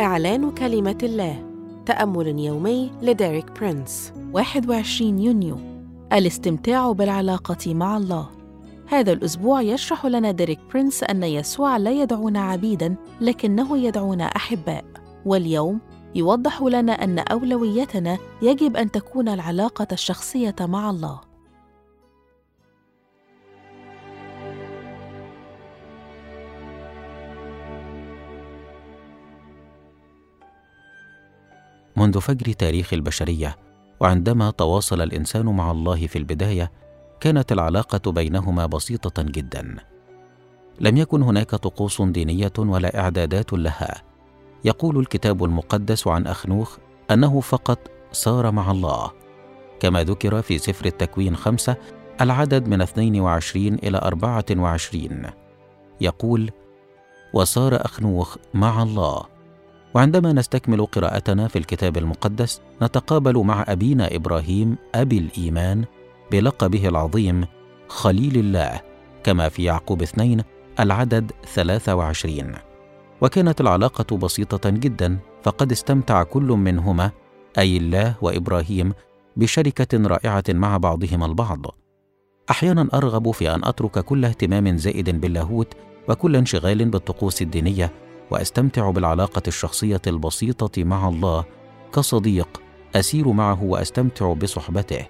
إعلان كلمة الله. تأمل يومي لديريك برينس. 21 يونيو. الاستمتاع بالعلاقة مع الله. هذا الأسبوع يشرح لنا ديريك برينس أن يسوع لا يدعونا عبيداً لكنه يدعونا أحباء. واليوم يوضح لنا أن أولويتنا يجب أن تكون العلاقة الشخصية مع الله. منذ فجر تاريخ البشرية وعندما تواصل الإنسان مع الله في البداية كانت العلاقة بينهما بسيطة جدا. لم يكن هناك طقوس دينية ولا إعدادات لها. يقول الكتاب المقدس عن أخنوخ أنه فقط سار مع الله. كما ذكر في سفر التكوين خمسة العدد من 22 إلى 24 يقول وصار أخنوخ مع الله وعندما نستكمل قراءتنا في الكتاب المقدس نتقابل مع أبينا إبراهيم أبي الإيمان بلقبه العظيم خليل الله كما في يعقوب اثنين العدد 23 وكانت العلاقة بسيطة جدا فقد استمتع كل منهما أي الله وإبراهيم بشركة رائعة مع بعضهما البعض. أحيانا أرغب في أن أترك كل اهتمام زائد باللاهوت وكل انشغال بالطقوس الدينية وأستمتع بالعلاقة الشخصية البسيطة مع الله كصديق أسير معه وأستمتع بصحبته.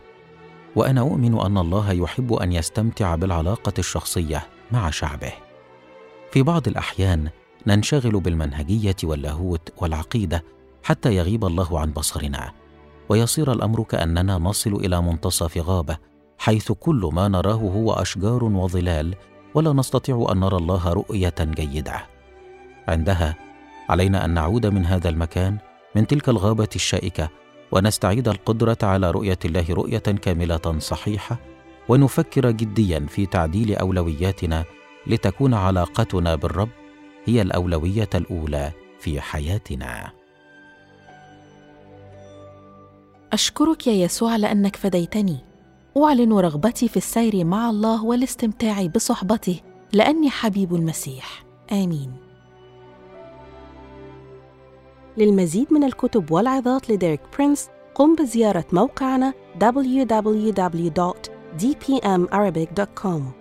وأنا أؤمن أن الله يحب أن يستمتع بالعلاقة الشخصية مع شعبه. في بعض الأحيان ننشغل بالمنهجية واللاهوت والعقيدة حتى يغيب الله عن بصرنا ويصير الأمر كأننا نصل إلى منتصف غابة حيث كل ما نراه هو أشجار وظلال ولا نستطيع أن نرى الله رؤية جيدة. عندها. علينا أن نعود من هذا المكان من تلك الغابة الشائكة ونستعيد القدرة على رؤية الله رؤية كاملة صحيحة ونفكر جديا في تعديل أولوياتنا لتكون علاقتنا بالرب هي الأولوية الأولى في حياتنا. أشكرك يا يسوع لانك فديتني. أعلن رغبتي في السير مع الله والاستمتاع بصحبته لأني حبيب المسيح. آمين. للمزيد من الكتب والعظات لديريك برينس قم بزيارة موقعنا www.dpmarabic.com